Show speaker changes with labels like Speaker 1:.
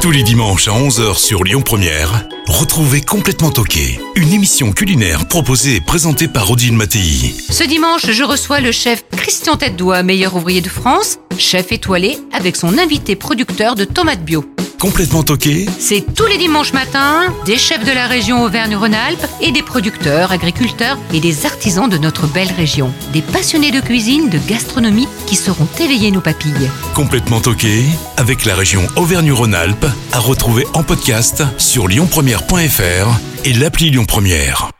Speaker 1: Tous les dimanches à 11h sur Lyon Première, retrouvez Complètement Toqué, une émission culinaire proposée et présentée par Odile Mattei.
Speaker 2: Ce dimanche, je reçois le chef Christian Tête-Doigt, meilleur ouvrier de France, chef étoilé avec son invité producteur de tomates bio.
Speaker 1: Complètement Toqué,
Speaker 2: C'est tous les dimanches matins, des chefs de la région Auvergne-Rhône-Alpes et des producteurs, agriculteurs et des artisans de notre belle région. Des passionnés de cuisine, de gastronomie qui sauront éveiller nos papilles.
Speaker 1: Complètement Toqué, avec la région Auvergne-Rhône-Alpes, à retrouver en podcast sur lyonpremière.fr et l'appli Lyon Première.